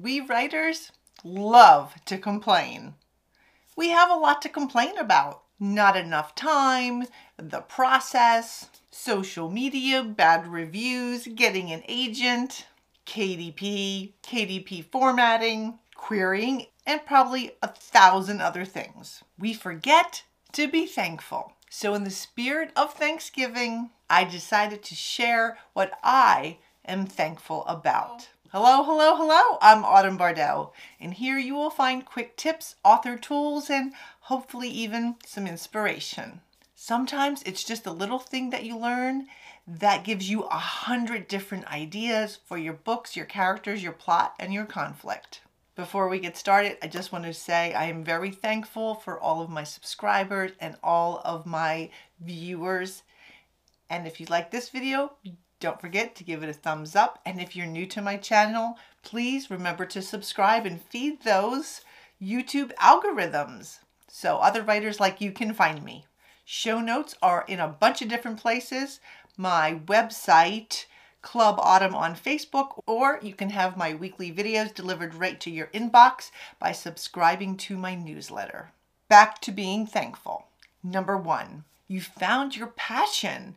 we writers love to complain. We have a lot to complain about. Not enough time, the process, social media, bad reviews, getting an agent, KDP, KDP formatting, querying, and probably a thousand other things. We forget to be thankful. So, in the spirit of Thanksgiving, I decided to share what I am thankful about. Hello, hello, hello. I'm Autumn Bardell, and here you will find quick tips, author tools, and hopefully even some inspiration. Sometimes it's just a little thing that you learn that gives you a hundred different ideas for your books, your characters, your plot, and your conflict. Before we get started, I just want to say I am very thankful for all of my subscribers and all of my viewers. And if you like this video, don't forget to give it a thumbs up. And if you're new to my channel, please remember to subscribe and feed those YouTube algorithms so other writers like you can find me. Show notes are in a bunch of different places. My website, Club Autumn on Facebook, or you can have my weekly videos delivered right to your inbox by subscribing to my newsletter. Back to being thankful. Number one, you found your passion.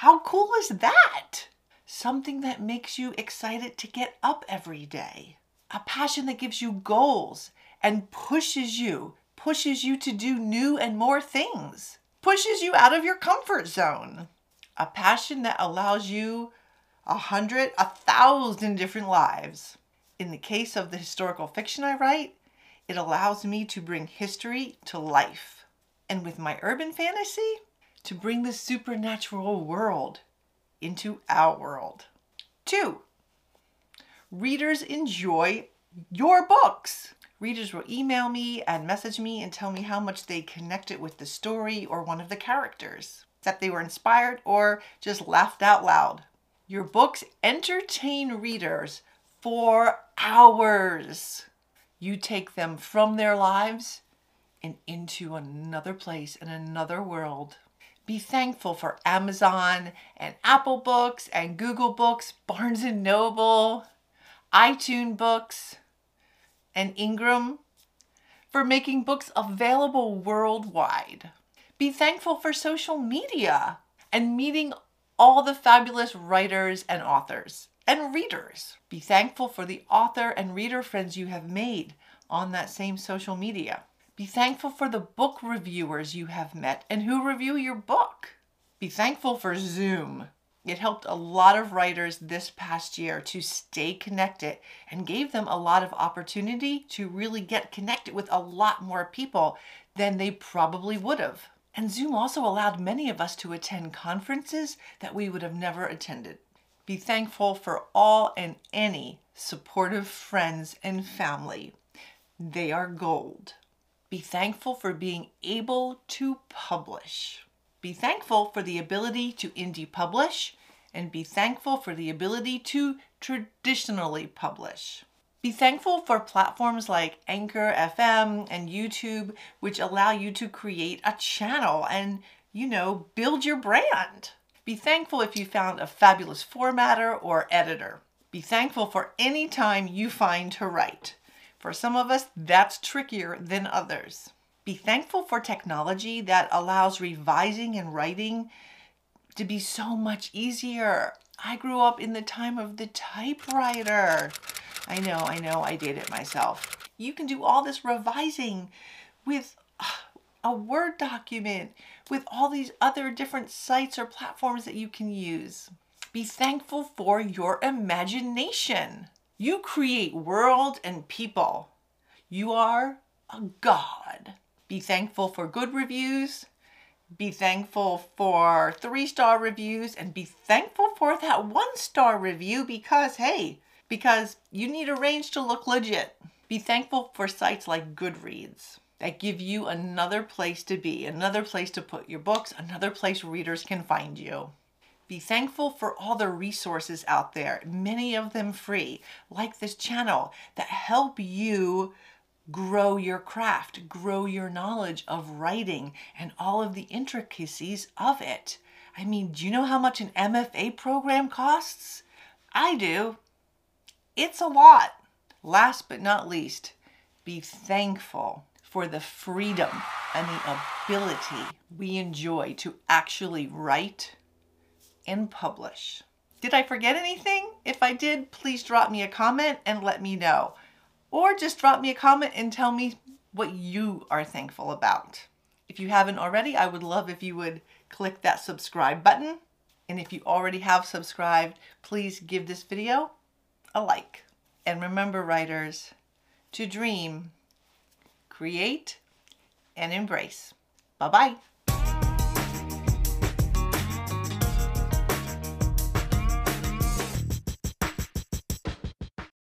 How cool is that? Something that makes you excited to get up every day. A passion that gives you goals and pushes you, pushes you to do new and more things, pushes you out of your comfort zone. A passion that allows you a hundred, a thousand different lives. In the case of the historical fiction I write, it allows me to bring history to life. And with my urban fantasy, to bring the supernatural world into our world. Two, readers enjoy your books. Readers will email me and message me and tell me how much they connected with the story or one of the characters, that they were inspired or just laughed out loud. Your books entertain readers for hours. You take them from their lives and into another place and another world. Be thankful for Amazon and Apple Books and Google Books, Barnes and Noble, iTunes Books, and Ingram for making books available worldwide. Be thankful for social media and meeting all the fabulous writers and authors and readers. Be thankful for the author and reader friends you have made on that same social media. Be thankful for the book reviewers you have met and who review your book. Be thankful for Zoom. It helped a lot of writers this past year to stay connected and gave them a lot of opportunity to really get connected with a lot more people than they probably would have. And Zoom also allowed many of us to attend conferences that we would have never attended. Be thankful for all and any supportive friends and family. They are gold. Be thankful for being able to publish. Be thankful for the ability to indie publish and be thankful for the ability to traditionally publish. Be thankful for platforms like Anchor FM and YouTube, which allow you to create a channel and, you know, build your brand. Be thankful if you found a fabulous formatter or editor. Be thankful for any time you find to write. For some of us, that's trickier than others. Be thankful for technology that allows revising and writing to be so much easier. I grew up in the time of the typewriter. I know, I know, I did it myself. You can do all this revising with uh, a Word document, with all these other different sites or platforms that you can use. Be thankful for your imagination. You create world and people. You are a god. Be thankful for good reviews. Be thankful for three star reviews and be thankful for that one star review because, hey, because you need a range to look legit. Be thankful for sites like Goodreads that give you another place to be, another place to put your books, another place readers can find you. Be thankful for all the resources out there, many of them free, like this channel, that help you grow your craft, grow your knowledge of writing and all of the intricacies of it. I mean, do you know how much an MFA program costs? I do. It's a lot. last but not least, be thankful for the freedom and the ability we enjoy to actually write and publish. Did I forget anything? If I did, please drop me a comment and let me know. Or just drop me a comment and tell me what you are thankful about. If you haven't already, I would love if you would click that subscribe button. And if you already have subscribed, please give this video a like. And remember, writers, to dream, create, and embrace. Bye bye.